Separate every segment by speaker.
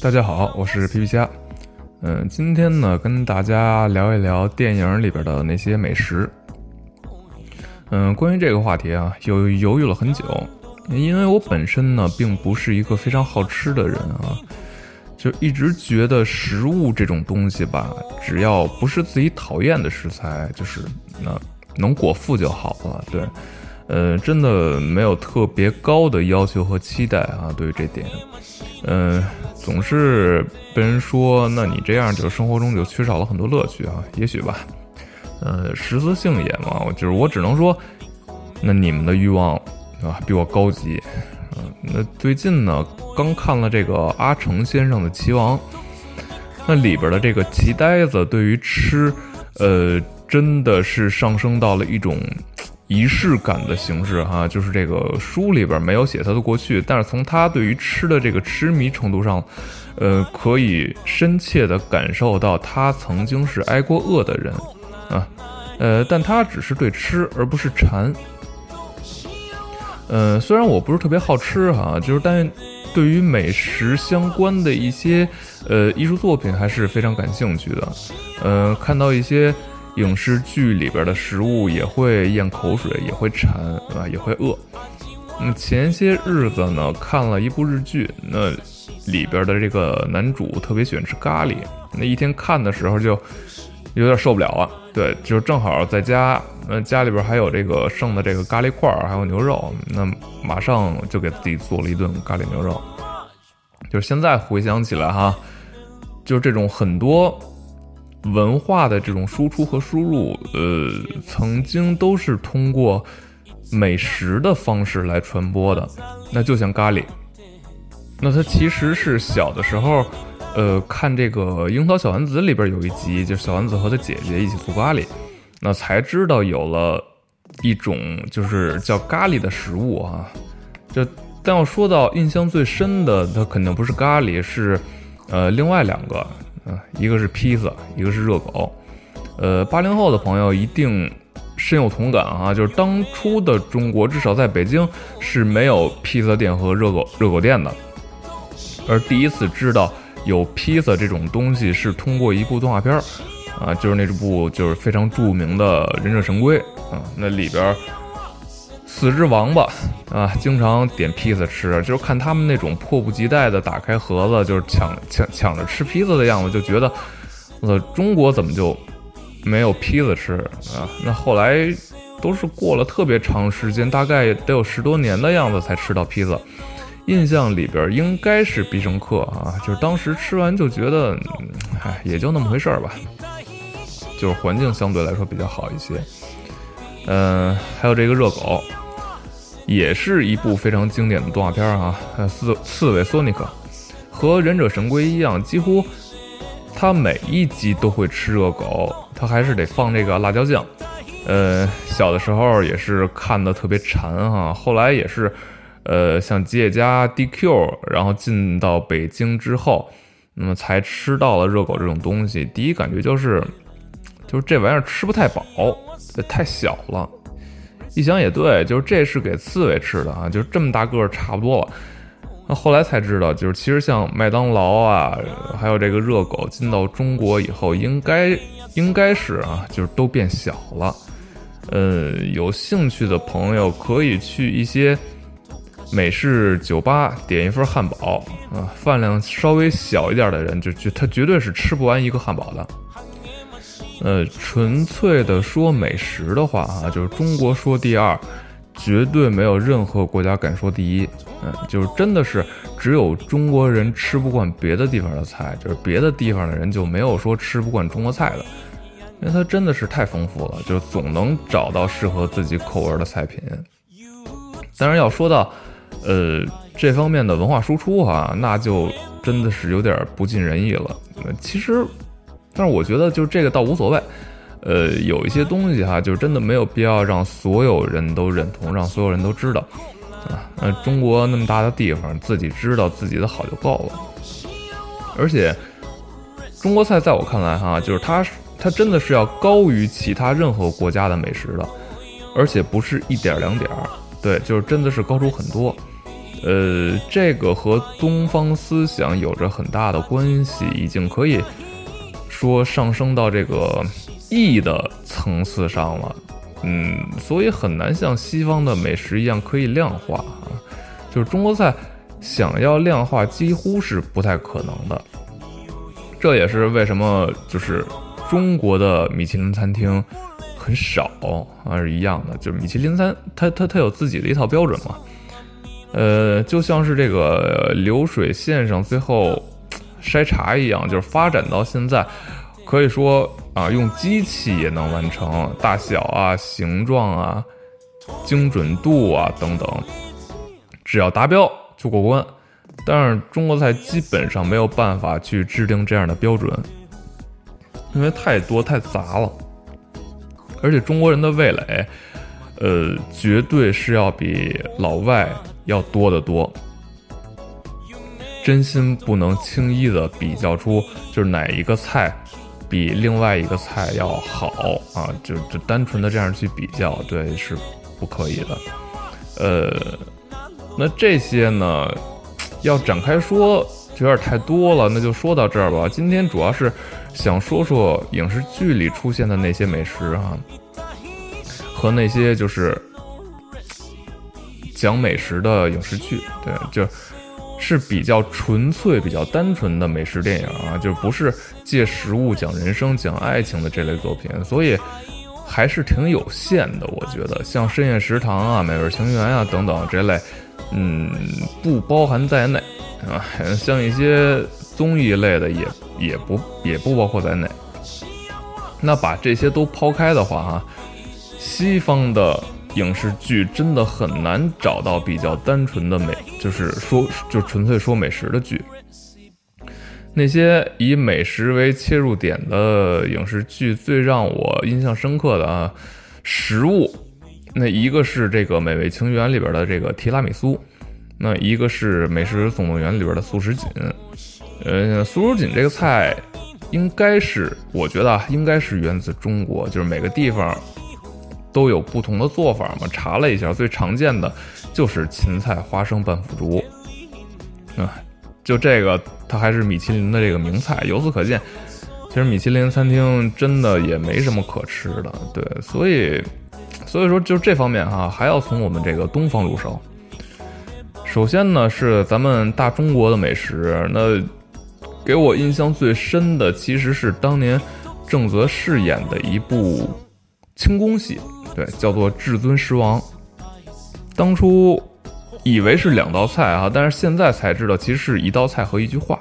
Speaker 1: 大家好，我是皮皮虾。嗯，今天呢，跟大家聊一聊电影里边的那些美食。嗯，关于这个话题啊，犹犹豫了很久，因为我本身呢，并不是一个非常好吃的人啊，就一直觉得食物这种东西吧，只要不是自己讨厌的食材，就是那能果腹就好了。对，呃，真的没有特别高的要求和期待啊，对于这点，嗯。总是被人说，那你这样就生活中就缺少了很多乐趣啊。也许吧，呃，十字性也嘛，就是我只能说，那你们的欲望啊比我高级。嗯，那最近呢，刚看了这个阿成先生的《棋王》，那里边的这个棋呆子对于吃，呃，真的是上升到了一种。仪式感的形式，哈，就是这个书里边没有写他的过去，但是从他对于吃的这个痴迷程度上，呃，可以深切的感受到他曾经是挨过饿的人，啊，呃，但他只是对吃而不是馋。呃，虽然我不是特别好吃哈，就是但对于美食相关的一些呃艺术作品还是非常感兴趣的，呃，看到一些。影视剧里边的食物也会咽口水，也会馋，啊，也会饿。那么前些日子呢，看了一部日剧，那里边的这个男主特别喜欢吃咖喱。那一天看的时候就有点受不了啊。对，就正好在家，那家里边还有这个剩的这个咖喱块儿，还有牛肉，那马上就给自己做了一顿咖喱牛肉。就是现在回想起来哈，就是这种很多。文化的这种输出和输入，呃，曾经都是通过美食的方式来传播的。那就像咖喱，那它其实是小的时候，呃，看这个《樱桃小丸子》里边有一集，就小丸子和他姐姐一起做咖喱，那才知道有了一种就是叫咖喱的食物啊。就但要说到印象最深的，它肯定不是咖喱，是呃另外两个。啊，一个是披萨，一个是热狗，呃，八零后的朋友一定深有同感啊，就是当初的中国，至少在北京是没有披萨店和热狗热狗店的，而第一次知道有披萨这种东西是通过一部动画片儿，啊，就是那部就是非常著名的《忍者神龟》啊，那里边。四只王八啊，经常点披萨吃，就是看他们那种迫不及待的打开盒子，就是抢抢抢着吃披萨的样子，就觉得，我，中国怎么就没有披萨吃啊？那后来都是过了特别长时间，大概得有十多年的样子才吃到披萨。印象里边应该是必胜客啊，就是当时吃完就觉得，唉，也就那么回事儿吧，就是环境相对来说比较好一些。嗯，还有这个热狗。也是一部非常经典的动画片啊，刺刺猬索尼克和忍者神龟一样，几乎他每一集都会吃热狗，他还是得放这个辣椒酱。呃，小的时候也是看的特别馋哈，后来也是，呃，像吉野家 DQ，然后进到北京之后，那么才吃到了热狗这种东西。第一感觉就是，就是这玩意儿吃不太饱，太小了。一想也对，就是这是给刺猬吃的啊，就是这么大个儿差不多了。那后来才知道，就是其实像麦当劳啊，还有这个热狗进到中国以后，应该应该是啊，就是都变小了。呃，有兴趣的朋友可以去一些美式酒吧点一份汉堡啊，饭量稍微小一点的人，就就他绝对是吃不完一个汉堡的。呃，纯粹的说美食的话啊，就是中国说第二，绝对没有任何国家敢说第一。嗯，就是真的是只有中国人吃不惯别的地方的菜，就是别的地方的人就没有说吃不惯中国菜的，因为它真的是太丰富了，就总能找到适合自己口味的菜品。当然要说到，呃，这方面的文化输出哈，那就真的是有点不尽人意了。其实。但是我觉得，就这个倒无所谓，呃，有一些东西哈，就是真的没有必要让所有人都认同，让所有人都知道，啊，那中国那么大的地方，自己知道自己的好就够了。而且，中国菜在我看来哈，就是它，它真的是要高于其他任何国家的美食的，而且不是一点两点儿，对，就是真的是高出很多。呃，这个和东方思想有着很大的关系，已经可以说上升到这个意的层次上了。嗯，所以很难像西方的美食一样可以量化啊。就是中国菜想要量化，几乎是不太可能的。这也是为什么就是中国的米其林餐厅很少啊，是一样的。就是米其林餐，它它它有自己的一套标准嘛。呃，就像是这个流水线上最后筛查一样，就是发展到现在，可以说啊，用机器也能完成，大小啊、形状啊、精准度啊等等，只要达标就过关。但是中国菜基本上没有办法去制定这样的标准，因为太多太杂了，而且中国人的味蕾，呃，绝对是要比老外。要多得多，真心不能轻易的比较出就是哪一个菜比另外一个菜要好啊，就就单纯的这样去比较，对是不可以的。呃，那这些呢，要展开说就有点太多了，那就说到这儿吧。今天主要是想说说影视剧里出现的那些美食哈，和那些就是。讲美食的影视剧，对，就是比较纯粹、比较单纯的美食电影啊，就不是借食物讲人生、讲爱情的这类作品，所以还是挺有限的。我觉得像深夜食堂啊、美味情缘啊等等这类，嗯，不包含在内啊。像一些综艺类的也也不也不包括在内。那把这些都抛开的话，哈，西方的。影视剧真的很难找到比较单纯的美，就是说就纯粹说美食的剧。那些以美食为切入点的影视剧，最让我印象深刻的啊，食物，那一个是这个《美味情缘》里边的这个提拉米苏，那一个是《美食总动员》里边的素食锦。呃，素食锦这个菜，应该是我觉得啊，应该是源自中国，就是每个地方。都有不同的做法嘛？查了一下，最常见的就是芹菜花生拌腐竹，啊，就这个它还是米其林的这个名菜。由此可见，其实米其林餐厅真的也没什么可吃的，对，所以，所以说就这方面哈，还要从我们这个东方入手。首先呢，是咱们大中国的美食，那给我印象最深的其实是当年郑则仕演的一部清宫戏。对，叫做至尊狮王。当初以为是两道菜啊，但是现在才知道，其实是一道菜和一句话。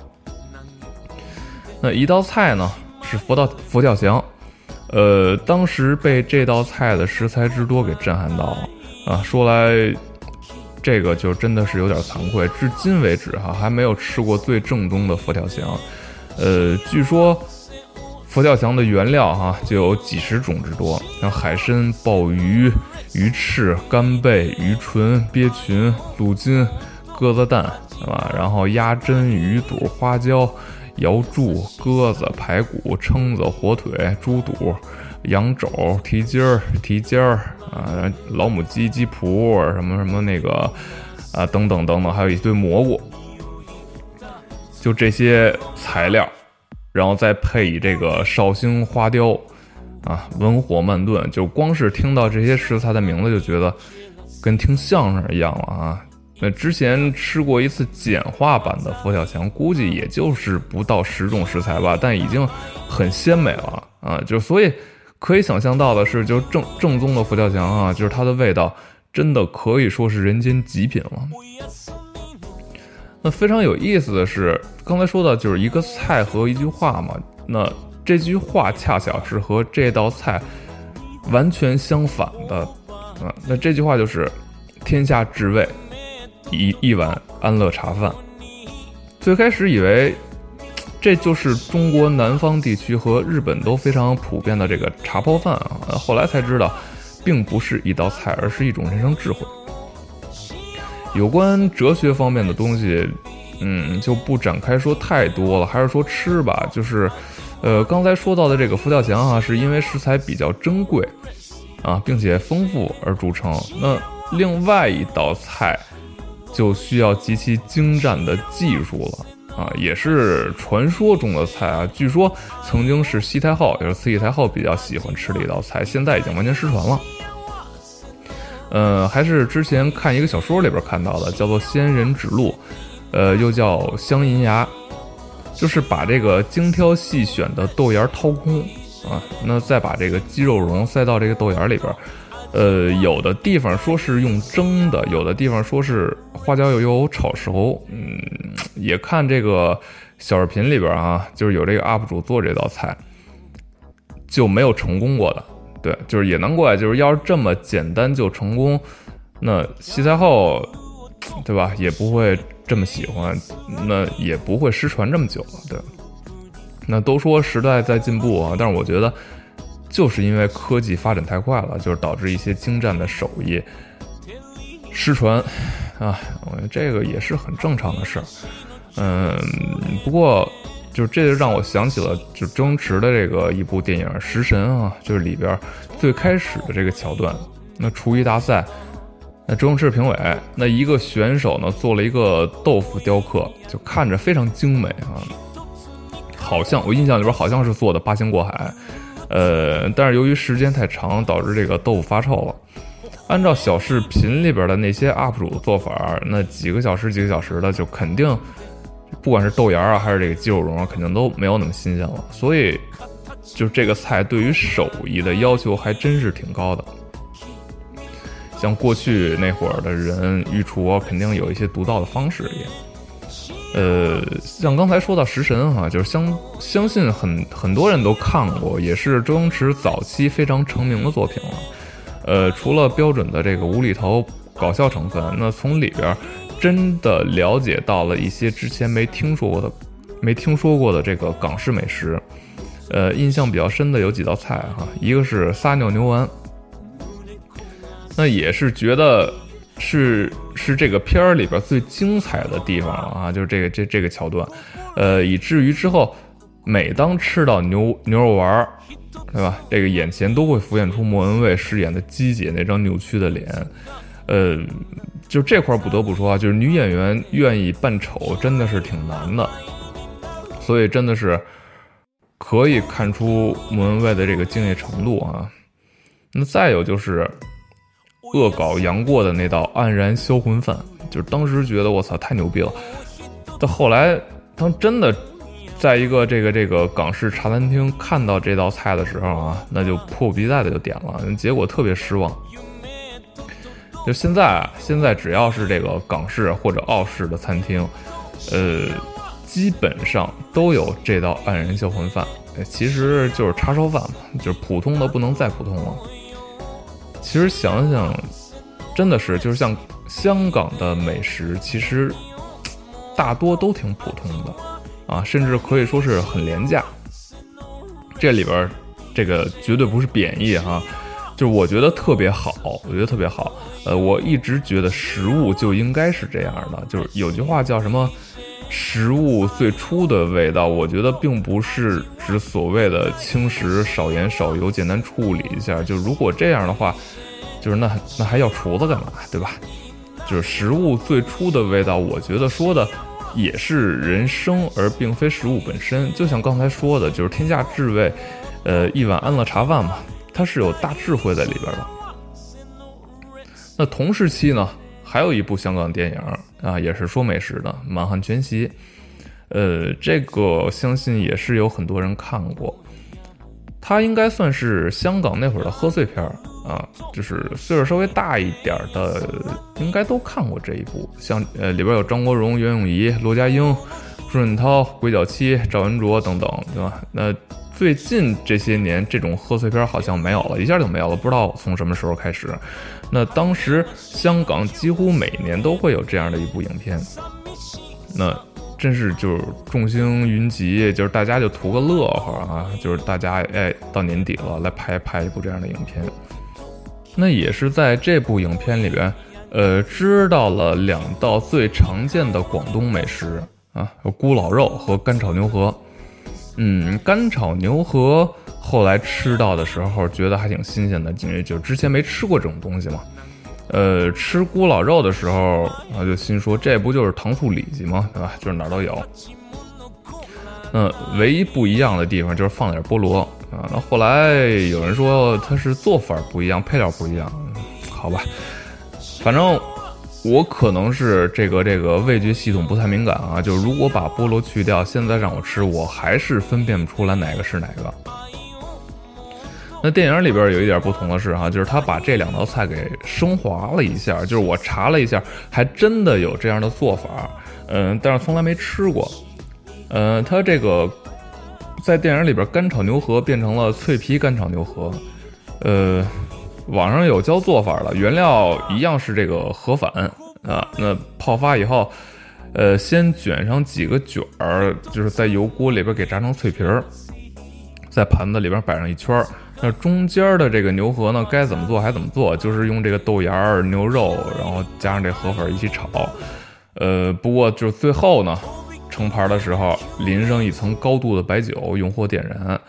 Speaker 1: 那一道菜呢是佛跳佛跳墙，呃，当时被这道菜的食材之多给震撼到了啊。说来这个就真的是有点惭愧，至今为止哈还没有吃过最正宗的佛跳墙。呃，据说。佛跳墙的原料哈就有几十种之多，像海参、鲍鱼、鱼翅、干贝、鱼唇、鳖裙、鹿筋、鸽子蛋，对吧？然后鸭胗、鱼肚、花椒、瑶柱、鸽子、排骨、蛏子、火腿、猪肚、羊肘、蹄筋儿、蹄尖儿啊，老母鸡、鸡脯什么什么那个啊，等等等等，还有一堆蘑菇，就这些材料。然后再配以这个绍兴花雕，啊，文火慢炖，就光是听到这些食材的名字就觉得跟听相声一样了啊。那之前吃过一次简化版的佛跳墙，估计也就是不到十种食材吧，但已经很鲜美了啊。就所以可以想象到的是，就正正宗的佛跳墙啊，就是它的味道真的可以说是人间极品了。那非常有意思的是，刚才说的就是一个菜和一句话嘛。那这句话恰巧是和这道菜完全相反的啊。那这句话就是“天下至味，一一碗安乐茶饭”。最开始以为这就是中国南方地区和日本都非常普遍的这个茶泡饭啊，后来才知道，并不是一道菜，而是一种人生智慧。有关哲学方面的东西，嗯，就不展开说太多了，还是说吃吧。就是，呃，刚才说到的这个佛跳墙啊，是因为食材比较珍贵，啊，并且丰富而著称。那另外一道菜就需要极其精湛的技术了啊，也是传说中的菜啊。据说曾经是西太后，也是慈禧太后比较喜欢吃的一道菜，现在已经完全失传了。嗯，还是之前看一个小说里边看到的，叫做《仙人指路》，呃，又叫香银牙，就是把这个精挑细选的豆芽掏空啊，那再把这个鸡肉蓉塞到这个豆芽里边，呃，有的地方说是用蒸的，有的地方说是花椒油油炒熟，嗯，也看这个小视频里边啊，就是有这个 UP 主做这道菜，就没有成功过的。对，就是也难怪，就是要是这么简单就成功，那西太后，对吧？也不会这么喜欢，那也不会失传这么久了。对，那都说时代在进步啊，但是我觉得，就是因为科技发展太快了，就是导致一些精湛的手艺失传啊，我觉得这个也是很正常的事儿。嗯，不过。就这就让我想起了，就周星驰的这个一部电影《食神》啊，就是里边最开始的这个桥段。那厨艺大赛，那周星驰评委，那一个选手呢做了一个豆腐雕刻，就看着非常精美啊，好像我印象里边好像是做的八仙过海，呃，但是由于时间太长，导致这个豆腐发臭了。按照小视频里边的那些 UP 主做法，那几个小时几个小时的就肯定。不管是豆芽啊，还是这个鸡肉蓉啊，肯定都没有那么新鲜了。所以，就是这个菜对于手艺的要求还真是挺高的。像过去那会儿的人御厨，肯定有一些独到的方式也。呃，像刚才说到食神哈，就是相相信很很多人都看过，也是周星驰早期非常成名的作品了。呃，除了标准的这个无厘头搞笑成分，那从里边。真的了解到了一些之前没听说过的、没听说过的这个港式美食，呃，印象比较深的有几道菜哈，一个是撒尿牛丸，那也是觉得是是这个片儿里边最精彩的地方了啊，就是这个这这个桥段，呃，以至于之后每当吃到牛牛肉丸，对吧？这个眼前都会浮现出莫文蔚饰演的姬姐那张扭曲的脸，呃。就这块不得不说啊，就是女演员愿意扮丑真的是挺难的，所以真的是可以看出莫文蔚的这个敬业程度啊。那再有就是恶搞杨过的那道黯然销魂饭，就是当时觉得我操太牛逼了，到后来当真的在一个这个这个港式茶餐厅看到这道菜的时候啊，那就迫不及待的就点了，结果特别失望。就现在啊，现在只要是这个港式或者澳式的餐厅，呃，基本上都有这道黯然销魂饭，其实就是叉烧饭嘛，就是普通的不能再普通了。其实想想，真的是就是像香港的美食，其实大多都挺普通的啊，甚至可以说是很廉价。这里边这个绝对不是贬义哈。就是我觉得特别好，我觉得特别好。呃，我一直觉得食物就应该是这样的。就是有句话叫什么“食物最初的味道”，我觉得并不是指所谓的轻食、少盐、少油、简单处理一下。就如果这样的话，就是那那还要厨子干嘛，对吧？就是食物最初的味道，我觉得说的也是人生，而并非食物本身。就像刚才说的，就是天下至味，呃，一碗安乐茶饭嘛。它是有大智慧在里边的。那同时期呢，还有一部香港电影啊，也是说美食的《满汉全席》。呃，这个相信也是有很多人看过。它应该算是香港那会儿的贺岁片儿啊，就是岁数稍微大一点的，应该都看过这一部。像呃，里边有张国荣、袁咏仪、罗家英、朱润涛、鬼脚七、赵文卓等等，对吧？那。最近这些年，这种贺岁片好像没有了，一下就没有了，不知道从什么时候开始。那当时香港几乎每年都会有这样的一部影片，那真是就是众星云集，就是大家就图个乐呵啊，就是大家哎到年底了来拍拍一部这样的影片。那也是在这部影片里边，呃，知道了两道最常见的广东美食啊，有咕老肉和干炒牛河。嗯，干炒牛河后来吃到的时候，觉得还挺新鲜的，因为就之前没吃过这种东西嘛。呃，吃咕老肉的时候，啊，就心说这不就是糖醋里脊吗？对吧？就是哪儿都有。嗯，唯一不一样的地方就是放点菠萝啊。那后来有人说它是做法不一样，配料不一样，好吧。反正我可能是这个这个味觉系统不太敏感啊，就是如果把菠萝去掉，现在让我吃，我还是分辨不出来哪个是哪个。那电影里边有一点不同的是哈，就是他把这两道菜给升华了一下，就是我查了一下，还真的有这样的做法，嗯，但是从来没吃过。嗯，他这个在电影里边干炒牛河变成了脆皮干炒牛河，呃，网上有教做法的，原料一样是这个河粉啊，那泡发以后，呃，先卷上几个卷儿，就是在油锅里边给炸成脆皮儿，在盘子里边摆上一圈儿。那中间的这个牛河呢，该怎么做还怎么做，就是用这个豆芽儿、牛肉，然后加上这河粉一起炒。呃，不过就是最后呢，盛盘的时候淋上一层高度的白酒，用火点燃。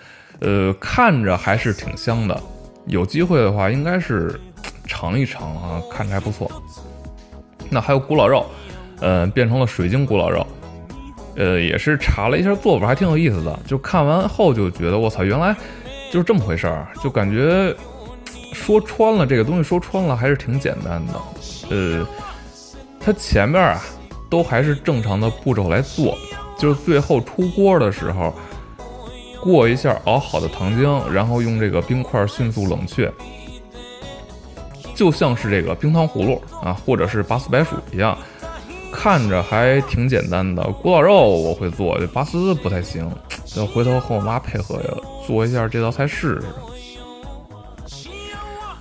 Speaker 1: 呃，看着还是挺香的。有机会的话，应该是尝一尝啊，看着还不错。那还有古老肉，呃，变成了水晶古老肉。呃，也是查了一下做法，还挺有意思的。就看完后就觉得，我操，原来。就是这么回事儿，就感觉说穿了这个东西，说穿了还是挺简单的。呃，它前面啊都还是正常的步骤来做，就是最后出锅的时候过一下熬好的糖浆，然后用这个冰块迅速冷却，就像是这个冰糖葫芦啊，或者是拔丝白薯一样，看着还挺简单的。古老肉我会做，这拔丝不太行。要回头和我妈配合，做一下这道菜试试。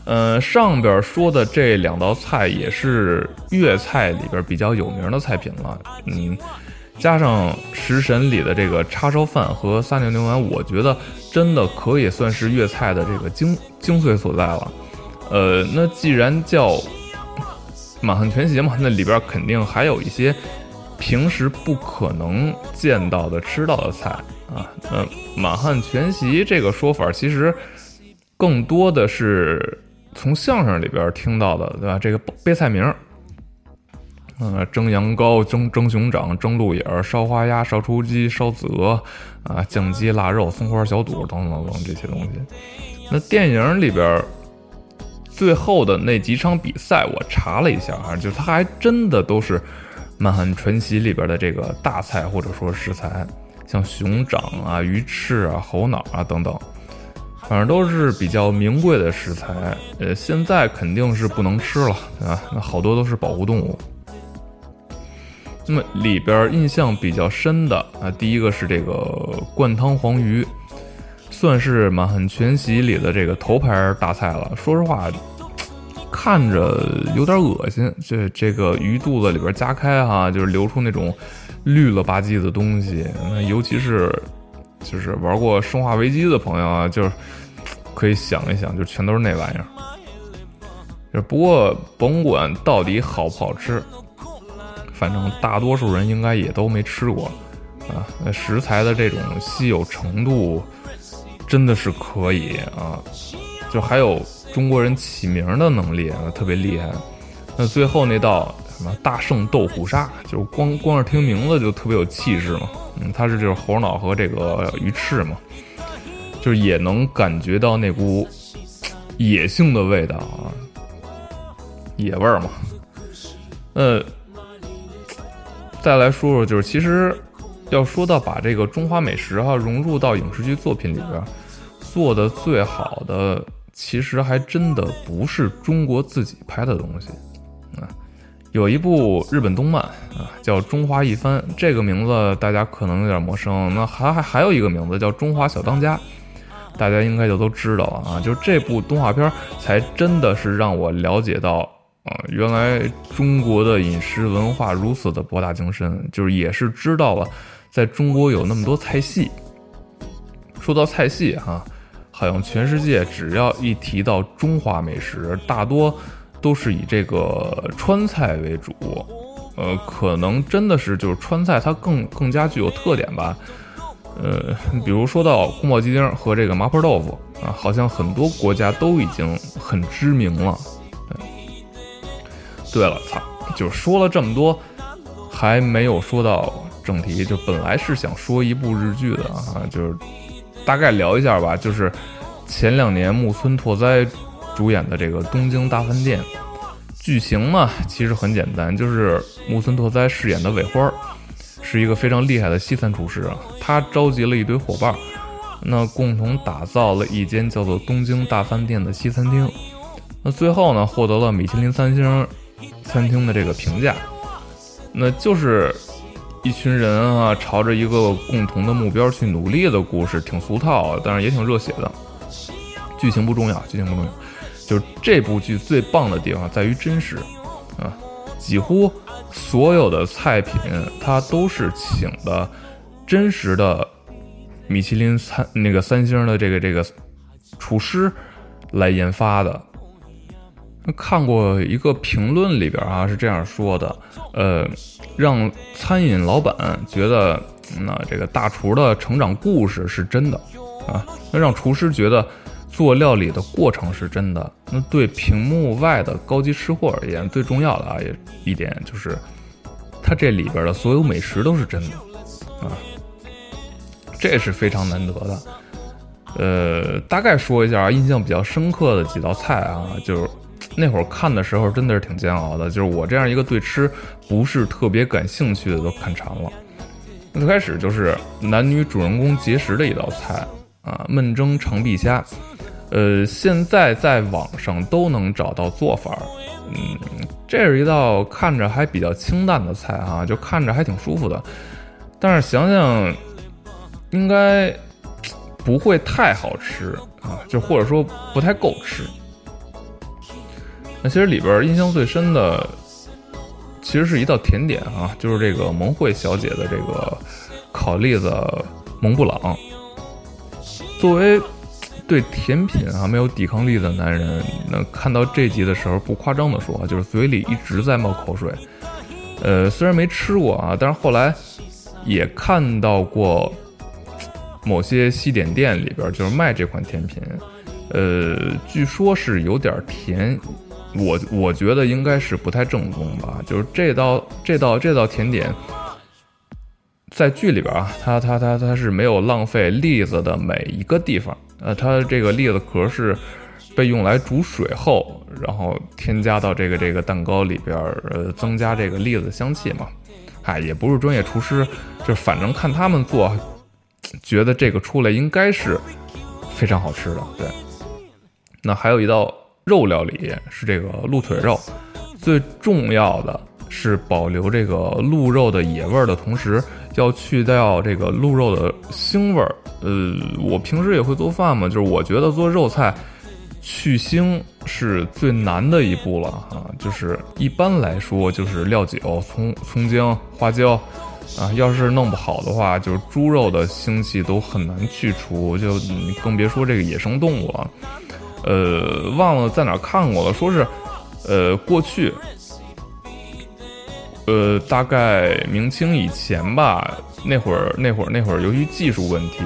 Speaker 1: 嗯，上边说的这两道菜也是粤菜里边比较有名的菜品了。嗯，加上食神里的这个叉烧饭和撒尿牛丸，我觉得真的可以算是粤菜的这个精精髓所在了。呃，那既然叫满汉全席嘛，那里边肯定还有一些平时不可能见到的吃到的菜。啊，那满汉全席这个说法，其实更多的是从相声里边听到的，对吧？这个背菜名，嗯，蒸羊羔、蒸蒸熊掌、蒸鹿眼、烧花鸭、烧雏鸡、烧子鹅，啊，酱鸡、腊肉、松花小肚等等等等这些东西。那电影里边最后的那几场比赛，我查了一下啊，就它还真的都是满汉全席里边的这个大菜或者说食材。像熊掌啊、鱼翅啊、猴脑啊等等，反正都是比较名贵的食材。呃，现在肯定是不能吃了啊，那好多都是保护动物。那么里边印象比较深的啊，第一个是这个灌汤黄鱼，算是满汉全席里的这个头牌大菜了。说实话，看着有点恶心，这这个鱼肚子里边夹开哈，就是流出那种。绿了吧唧的东西，那尤其是就是玩过《生化危机》的朋友啊，就是可以想一想，就全都是那玩意儿。就不过甭管到底好不好吃，反正大多数人应该也都没吃过啊。食材的这种稀有程度真的是可以啊，就还有中国人起名的能力啊，特别厉害。那最后那道。什么大圣豆腐沙，就光光是听名字就特别有气势嘛。嗯，它是就是猴脑和这个鱼翅嘛，就是也能感觉到那股野性的味道啊，野味儿嘛。呃，再来说说，就是其实要说到把这个中华美食哈融入到影视剧作品里边，做的最好的，其实还真的不是中国自己拍的东西啊。有一部日本动漫啊，叫《中华一番》，这个名字大家可能有点陌生。那还还还有一个名字叫《中华小当家》，大家应该就都知道了啊。就这部动画片，才真的是让我了解到啊，原来中国的饮食文化如此的博大精深。就是也是知道了，在中国有那么多菜系。说到菜系哈，好像全世界只要一提到中华美食，大多。都是以这个川菜为主，呃，可能真的是就是川菜它更更加具有特点吧，呃，比如说到宫保鸡丁和这个麻婆豆腐啊，好像很多国家都已经很知名了。对了，操，就说了这么多，还没有说到正题。就本来是想说一部日剧的啊，就是大概聊一下吧。就是前两年木村拓哉主演的这个《东京大饭店》，剧情嘛，其实很简单，就是木村拓哉饰演的尾花，是一个非常厉害的西餐厨师啊。他召集了一堆伙伴，那共同打造了一间叫做“东京大饭店”的西餐厅。那最后呢，获得了米其林三星餐厅的这个评价。那就是一群人啊，朝着一个共同的目标去努力的故事，挺俗套，但是也挺热血的。剧情不重要，剧情不重要，就是这部剧最棒的地方在于真实啊！几乎所有的菜品，它都是请的真实的米其林餐那个三星的这个这个厨师来研发的。看过一个评论里边啊，是这样说的，呃，让餐饮老板觉得那这个大厨的成长故事是真的啊，那让厨师觉得做料理的过程是真的。那对屏幕外的高级吃货而言，最重要的啊也一点就是，它这里边的所有美食都是真的啊，这是非常难得的。呃，大概说一下印象比较深刻的几道菜啊，就是。那会儿看的时候真的是挺煎熬的，就是我这样一个对吃不是特别感兴趣的都看馋了。那最开始就是男女主人公结识的一道菜啊，焖蒸长臂虾。呃，现在在网上都能找到做法。嗯，这是一道看着还比较清淡的菜啊，就看着还挺舒服的。但是想想，应该不会太好吃啊，就或者说不太够吃。那其实里边印象最深的，其实是一道甜点啊，就是这个蒙慧小姐的这个烤栗子蒙布朗。作为对甜品啊没有抵抗力的男人，那看到这集的时候，不夸张的说，就是嘴里一直在冒口水。呃，虽然没吃过啊，但是后来也看到过某些西点店里边就是卖这款甜品，呃，据说是有点甜。我我觉得应该是不太正宗吧，就是这道这道这道甜点，在剧里边啊，它它它它是没有浪费栗子的每一个地方，呃，它这个栗子壳是被用来煮水后，然后添加到这个这个蛋糕里边，呃，增加这个栗子香气嘛。嗨，也不是专业厨师，就反正看他们做，觉得这个出来应该是非常好吃的。对，那还有一道。肉料理是这个鹿腿肉，最重要的是保留这个鹿肉的野味儿的同时，要去掉这个鹿肉的腥味儿。呃，我平时也会做饭嘛，就是我觉得做肉菜去腥是最难的一步了啊。就是一般来说，就是料酒、葱、葱姜、花椒啊，要是弄不好的话，就是猪肉的腥气都很难去除，就更别说这个野生动物了。呃，忘了在哪看过了，说是，呃，过去，呃，大概明清以前吧，那会儿那会儿那会儿，由于技术问题，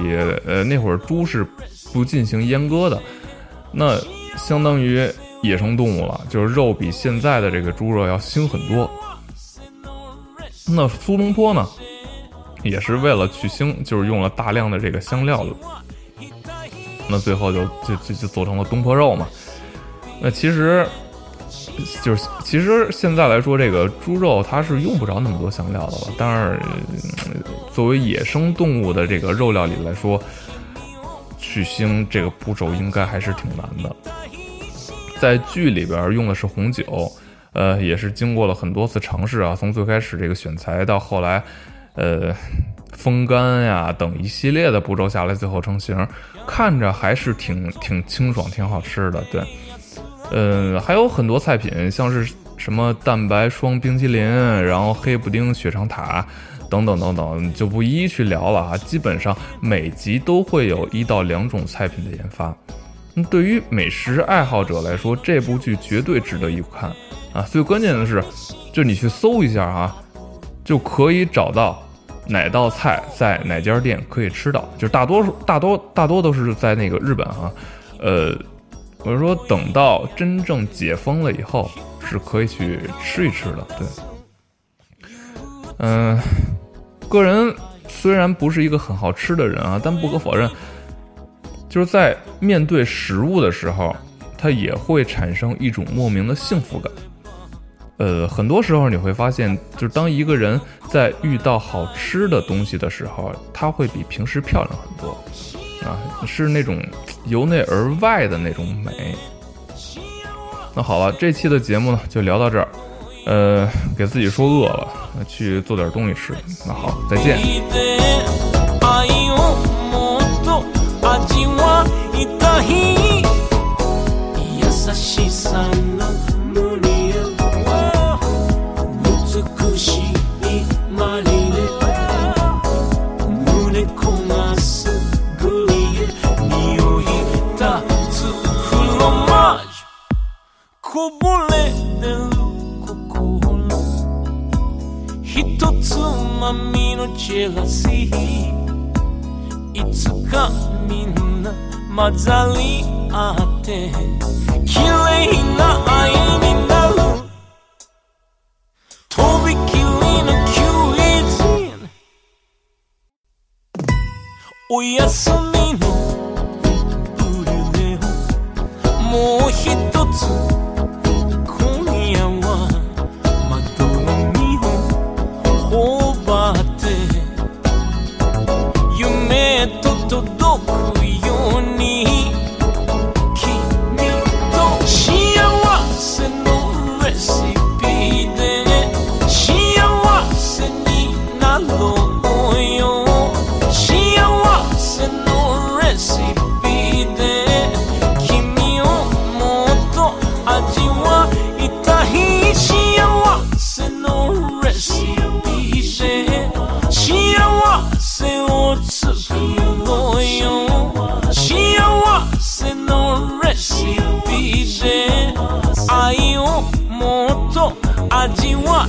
Speaker 1: 呃，那会儿猪是不进行阉割的，那相当于野生动物了，就是肉比现在的这个猪肉要腥很多。那苏东坡呢，也是为了去腥，就是用了大量的这个香料。那最后就就就就做成了东坡肉嘛。那其实就是其实现在来说，这个猪肉它是用不着那么多香料的了。但是作为野生动物的这个肉料理来说，去腥这个步骤应该还是挺难的。在剧里边用的是红酒，呃，也是经过了很多次尝试啊，从最开始这个选材到后来，呃。风干呀，等一系列的步骤下来，最后成型，看着还是挺挺清爽，挺好吃的。对，嗯，还有很多菜品，像是什么蛋白霜冰淇淋，然后黑布丁雪长塔，等等等等，就不一一去聊了啊。基本上每集都会有一到两种菜品的研发。那对于美食爱好者来说，这部剧绝对值得一看啊。最关键的是，就你去搜一下啊，就可以找到。哪道菜在哪家店可以吃到？就是大多数、大多、大多都是在那个日本啊。呃，我是说，等到真正解封了以后，
Speaker 2: 是可以去吃一吃的。对，嗯，个人虽然不是一个很好吃的人啊，但不可否认，就是在面对食物的时候，它也会产生一种莫名的幸福感。呃，很多时候你会发现，就是当一个人在遇到好吃的东西的时候，他会比平时漂亮很多，啊，是那种由内而外的那种美。那好了，这期的节目呢就聊到这儿，呃，给自己说饿了，去做点东西吃。那好，再见。ジェラシーいつかみんな混ざり合って綺麗な愛になるとびきりの休日おやすみの紧握